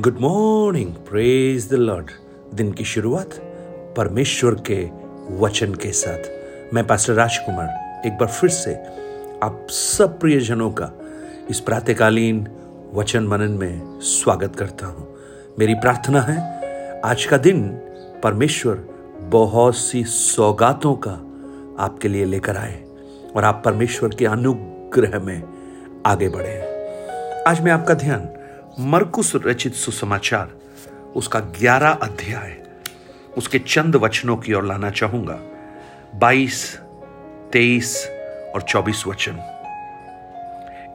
Good morning praise the Lord दिन की शुरुआत परमेश्वर के वचन के साथ। मैं पास्टर राजकुमार एक बार फिर से आप सब प्रियजनों का इस प्रातकालीन वचन मनन में स्वागत करता हूँ। मेरी प्रार्थना है, आज का दिन परमेश्वर बहुत सी सौगातों का आपके लिए लेकर आए और आप परमेश्वर के अनुग्रह में आगे बढ़े आज मैं आपका ध्यान मरकुस रचित सुसमाचार, उसका ग्यारह अध्याय। उसके चंद वचनों की ओर लाना चाहूँगा। बाईस, तेईस और चौबीस वचन।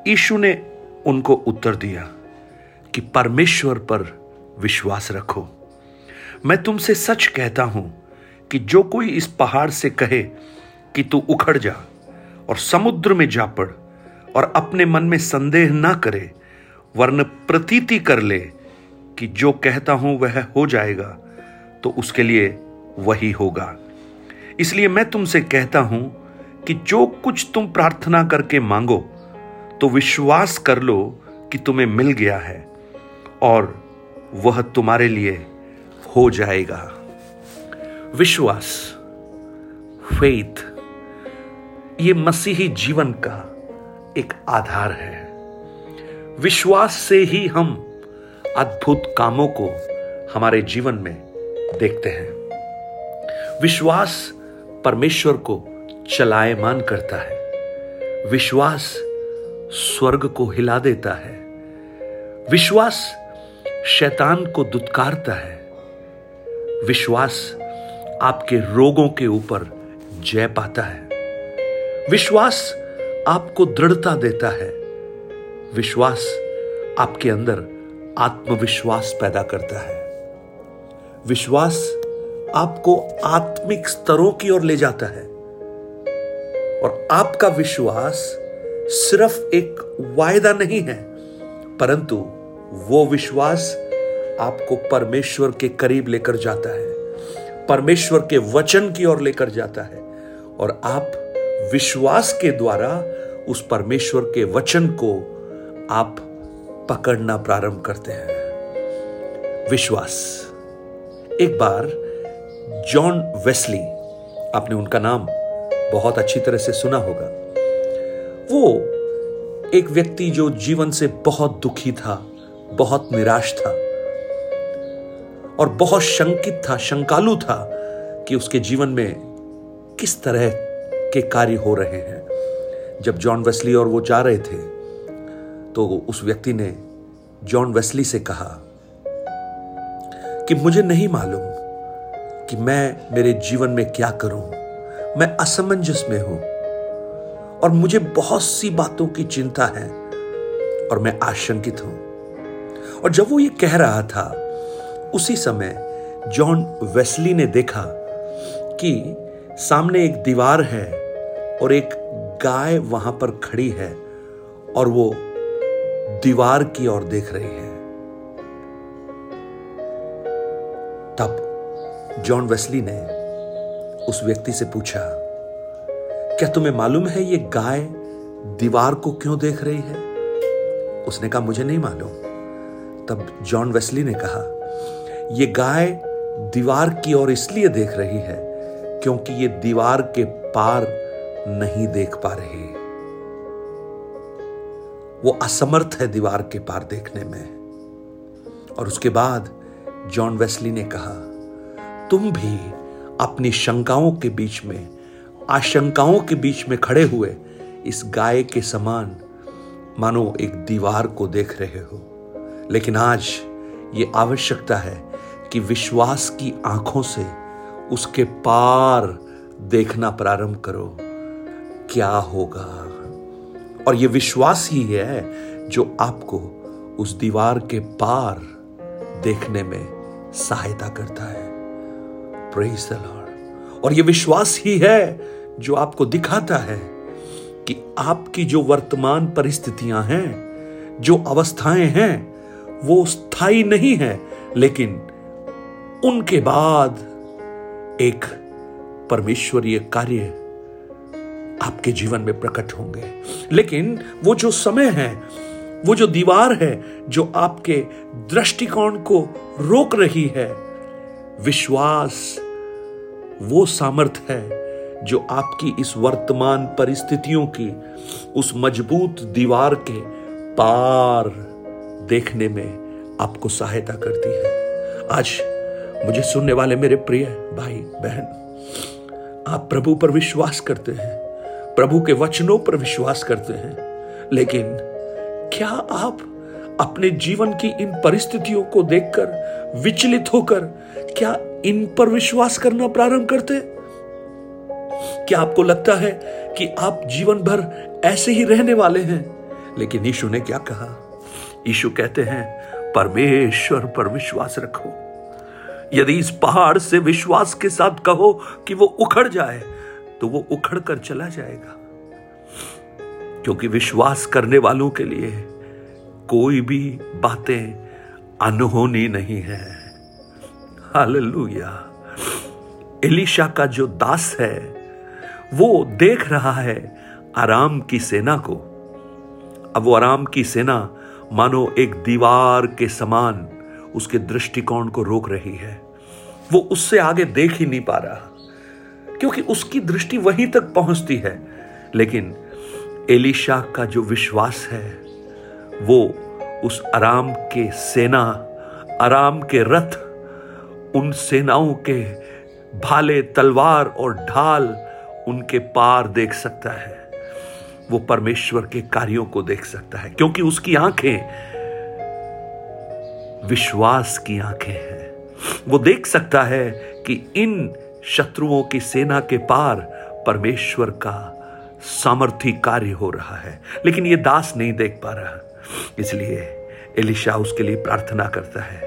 यीशु ने उनको उत्तर दिया कि परमेश्वर पर विश्वास रखो। मैं तुमसे सच कहता हूँ कि जो कोई इस पहाड़ से कहे कि तू उखड़ जा और समुद्र में जा पड़ और अपने मन में संदेह ना करे वर्ण प्रतीति कर ले कि जो कहता हूँ वह हो जाएगा तो उसके लिए वही होगा। इसलिए मैं तुमसे कहता हूँ कि जो कुछ तुम प्रार्थना करके मांगो तो विश्वास कर लो कि तुम्हें मिल गया है और वह तुम्हारे लिए हो जाएगा। विश्वास फेथ ये मसीही जीवन का एक आधार है। विश्वास से ही हम अद्भुत कामों को हमारे जीवन में देखते हैं। विश्वास परमेश्वर को चलायमान करता है। विश्वास स्वर्ग को हिला देता है। विश्वास शैतान को दुत्कारता है। विश्वास आपके रोगों के ऊपर जय पाता है। विश्वास आपको दृढ़ता देता है। विश्वास आपके अंदर आत्मविश्वास पैदा करता है। विश्वास आपको आत्मिक स्तरों की ओर ले जाता है। और आपका विश्वास सिर्फ़ एक वायदा नहीं है, परंतु वो विश्वास आपको परमेश्वर के करीब लेकर जाता है। परमेश्वर के वचन की ओर लेकर जाता है। और आप विश्वास के द्वारा उस परमेश्वर के वचन को आप पकड़ना प्रारंभ करते हैं। विश्वास। एक बार जॉन वेस्ली, आपने उनका नाम बहुत अच्छी तरह से सुना होगा। वो एक व्यक्ति जो जीवन से बहुत दुखी था, बहुत निराश था और बहुत शंकित था, शंकालु था कि उसके जीवन में किस तरह के कार्य हो रहे हैं। जब जॉन वेस्ली और वो जा रहे थे तो उस व्यक्ति ने जॉन वेस्ली से कहा कि मुझे नहीं मालूम कि मैं मेरे जीवन में क्या करूँ। मैं असमंजस में हूँ और मुझे बहुत सी बातों की चिंता है और मैं आशंकित हूँ। और जब वो ये कह रहा था, उसी समय जॉन वेस्ली ने देखा कि सामने एक दीवार है और एक गाय वहाँ पर खड़ी है और वो दीवार की ओर देख रही है। तब जॉन वेस्ली ने उस व्यक्ति से पूछा, क्या तुम्हें मालूम है ये गाय दीवार को क्यों देख रही है? उसने कहा, मुझे नहीं मालूम। तब जॉन वेस्ली ने कहा यह गाय दीवार की ओर इसलिए देख रही है क्योंकि ये दीवार के पार नहीं देख पा रही वो असमर्थ है दीवार के पार देखने में। और उसके बाद जॉन वेस्ली ने कहा, तुम भी अपनी शंकाओं के बीच में, आशंकाओं के बीच में खड़े हुए इस गाय के समान मानो एक दीवार को देख रहे हो। लेकिन आज ये आवश्यकता है कि विश्वास की आँखों से उसके पार देखना प्रारंभ करो। क्या होगा? और ये विश्वास ही है जो आपको उस दीवार के पार देखने में सहायता करता है। और ये विश्वास ही है जो आपको दिखाता है कि आपकी जो वर्तमान परिस्थितियाँ हैं, जो अवस्थाएँ हैं, वो स्थायी नहीं है, लेकिन उनके बाद एक परमेश्वरीय कार्य आपके जीवन में प्रकट होंगे। लेकिन वो जो समय है, वो जो दीवार है, जो आपके दृष्टिकोण को रोक रही है, विश्वास, वो सामर्थ है जो आपकी इस वर्तमान परिस्थितियों की, उस मज़बूत दीवार के पार देखने में आपको सहायता करती है। आज मुझे सुनने वाले मेरे प्रिय भाई बहन आप प्रभु पर विश्वास करते हैं। प्रभु के वचनों पर विश्वास करते हैं। लेकिन क्या आप अपने जीवन की इन परिस्थितियों को देखकर विचलित होकर क्या इन पर विश्वास करना प्रारंभ करते क्या आपको लगता है कि आप जीवन भर ऐसे ही रहने वाले हैं? लेकिन यीशु ने क्या कहा? यीशु कहते हैं, परमेश्वर पर विश्वास रखो। यदि इस पहाड़ से विश्वास के साथ कहो कि वो उखड़ जाए तो वो उखड़ कर चला जाएगा। क्योंकि विश्वास करने वालों के लिए कोई भी बातें अनहोनी नहीं है। हालेलुया। एलिशा का जो दास है, वो देख रहा है आराम की सेना को। अब वो आराम की सेना, मानो एक दीवार के समान उसके दृष्टिकोण को रोक रही है। वो उससे आगे देख ही नहीं पा रहा। क्योंकि उसकी दृष्टि वहीं तक पहुँचती है। लेकिन एलिशा का जो विश्वास है, वो उस आराम के सेना आराम के रथ, उन सेनाओं के भाले, तलवार और ढाल उनके पार देख सकता है। वो परमेश्वर के कार्यों को देख सकता है, क्योंकि उसकी आँखें, विश्वास की आँखें हैं। वो देख सकता है कि इन शत्रुओं की सेना के पार परमेश्वर का सामर्थ्य कार्य हो रहा है। लेकिन ये दास नहीं देख पा रहा। इसलिए एलिशा उसके लिए प्रार्थना करता है,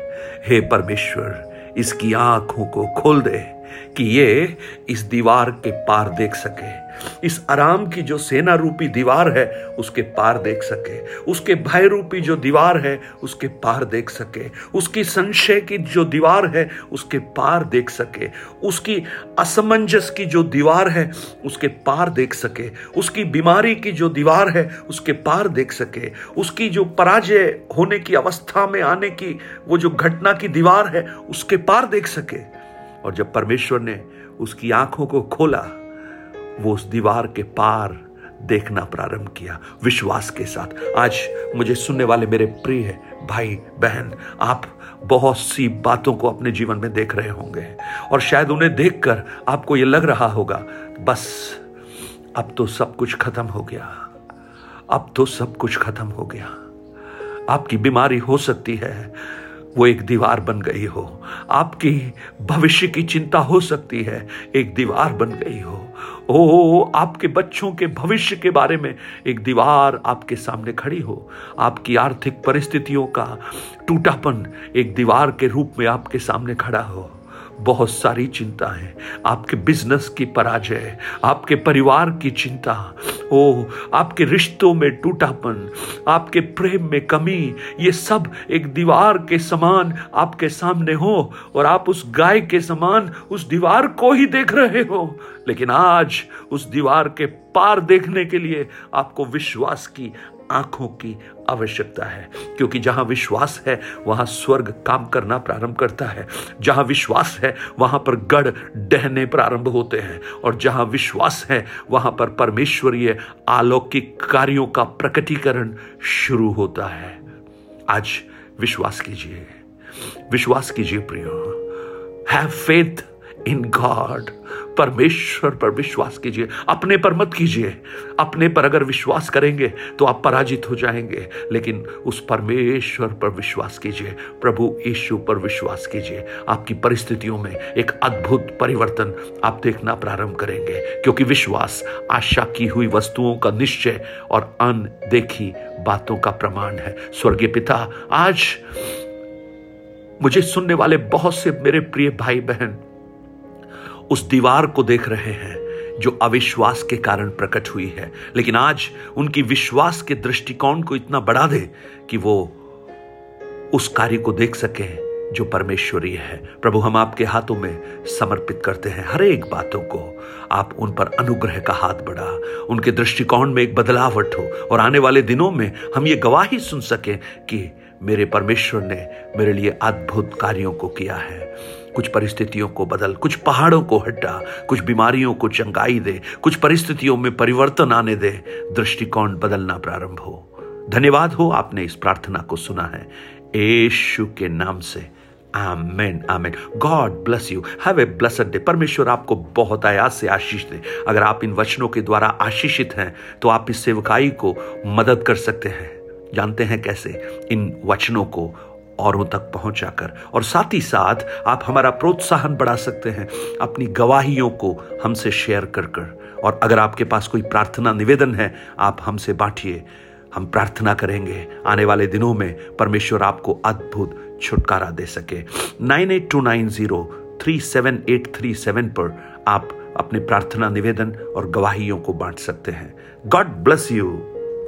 हे परमेश्वर, इसकी आँखों को खोल दे। कि ये इस दीवार के पार देख सके। इस आराम की जो सेना रूपी दीवार है, उसके पार देख सके। उसके भय रूपी जो दीवार है, उसके पार देख सके। उसकी संशय की जो दीवार है, उसके पार देख सके। उसकी असमंजस की जो दीवार है, उसके पार देख सके। उसकी बीमारी की जो दीवार है, उसके पार देख सके। उसकी जो पराजय होने की अवस्था में आने की, वो जो घटना की दीवार है, उसके पार देख सके। और जब परमेश्वर ने उसकी आँखों को खोला, वो उस दीवार के पार देखना प्रारंभ किया विश्वास के साथ। आज मुझे सुनने वाले मेरे प्रिय भाई, बहन, आप बहुत सी बातों को अपने जीवन में देख रहे होंगे और शायद उन्हें देखकर आपको यह लग रहा होगा, बस अब तो सब कुछ खत्म हो गया। अब तो सब कुछ खत्म हो गया। आपकी बीमारी हो सकती है वो एक दीवार बन गई हो। आपकी भविष्य की चिंता हो सकती है, एक दीवार बन गई हो। ओ, आपके बच्चों के भविष्य के बारे में एक दीवार आपके सामने खड़ी हो। आपकी आर्थिक परिस्थितियों का टूटापन एक दीवार के रूप में आपके सामने खड़ा हो। बहुत सारी चिंता है। आपके बिज़नेस की पराजय, आपके परिवार की चिंता ओ आपके रिश्तों में टूटापन, आपके प्रेम में कमी, ये सब एक दीवार के समान आपके सामने हो और आप उस गाय के समान उस दीवार को ही देख रहे हो। लेकिन आज उस दीवार के पार देखने के लिए आपको विश्वास की आँखों की आवश्यकता है, क्योंकि जहाँ विश्वास है, वहाँ स्वर्ग काम करना प्रारंभ करता है। जहाँ विश्वास है, वहाँ पर गढ़ डहने प्रारंभ होते हैं, और जहाँ विश्वास है, वहाँ पर परमेश्वरीय अलौकिक कार्यों का प्रकटीकरण शुरू होता है। आज विश्वास कीजिए विश्वास कीजिए प्रियो। हैव फेथ इन गॉड परमेश्वर पर विश्वास कीजिए, अपने पर मत कीजिए। अपने पर अगर विश्वास करेंगे तो आप पराजित हो जाएँगे। लेकिन उस परमेश्वर पर विश्वास कीजिए, प्रभु यीशु पर विश्वास कीजिए। आपकी परिस्थितियों में एक अद्भुत परिवर्तन आप देखना प्रारंभ करेंगे, क्योंकि विश्वास आशा की हुई वस्तुओं का निश्चय और अनदेखी बातों का प्रमाण है। स्वर्गीय पिता, आज मुझे सुनने वाले बहुत से मेरे प्रिय भाई बहन उस दीवार को देख रहे हैं, जो अविश्वास के कारण प्रकट हुई है। लेकिन आज उनकी विश्वास के दृष्टिकोण को इतना बढ़ा दे कि वो उस कार्य को देख सके जो परमेश्वरी है। प्रभु, हम आपके हाथों में समर्पित करते हैं हर एक बातों को। आप उन पर अनुग्रह का हाथ बढ़ा, उनके दृष्टिकोण में एक बदलावट हो और आने वाले दिनों में हम ये गवाही सुन सकें कि मेरे परमेश्वर ने मेरे लिए अद्भुत कार्यों को किया है। कुछ परिस्थितियों को बदल, कुछ पहाड़ों को हटा, कुछ बीमारियों को चंगाई दे, कुछ परिस्थितियों में परिवर्तन आने दे, दृष्टिकोण बदलना प्रारंभ हो। धन्यवाद हो आपने इस प्रार्थना को सुना है। यीशु के नाम से। आमेन आमेन। God bless you. Have a blessed day. परमेश्वर आपको बहुत आयास से आशीष दे। अगर आप इन वचनों के द्वारा आशीषित हैं तो आप इस सेवकाई को मदद कर सकते हैं। जानते हैं कैसे? इन वचनों को औरों तक पहुंचाकर। और साथ ही साथ आप हमारा प्रोत्साहन बढ़ा सकते हैं, अपनी गवाहियों को हमसे शेयर कर कर। और अगर आपके पास कोई प्रार्थना निवेदन है, आप हमसे बांटिए। हम प्रार्थना करेंगे, आने वाले दिनों में परमेश्वर आपको अद्भुत छुटकारा दे सके। Nine eight two nine zero three seven eight three seven पर आप अपने प्रार्थना निवेदन और गवाहियों को बांट सकते हैं। God bless you.